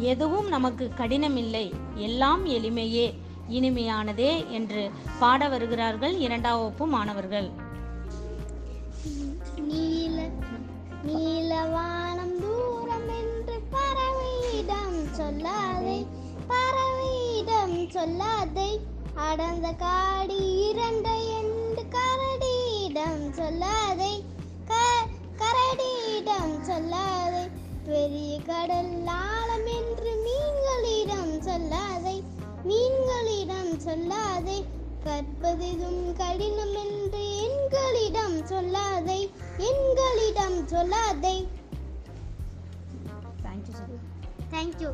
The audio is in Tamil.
எதுவும் நமக்கு கடினமில்லை. எல்லாம் எளிமையே. இனிமையானதே என்று பாட வருகிறார்கள் இரண்டாம் வகுப்பு மாணவர்கள். நீல நீலவானம் தூரம் என்று பறவையிடம் சொல்லாதே. பறவையிடம் சொல்லாதே. அடர்ந்த காடி இரண்டு என்று கரடியிடம் சொல்லாதே. க- கரடியிடம் சொல்லாதே. பெரிய கடல்லாம் சொல்லாதே. கற்பதிதும் கடினம் என்று எண்களிடம் சொல்லாதே. எண்களிடம் சொல்லாதே. Thank you thank you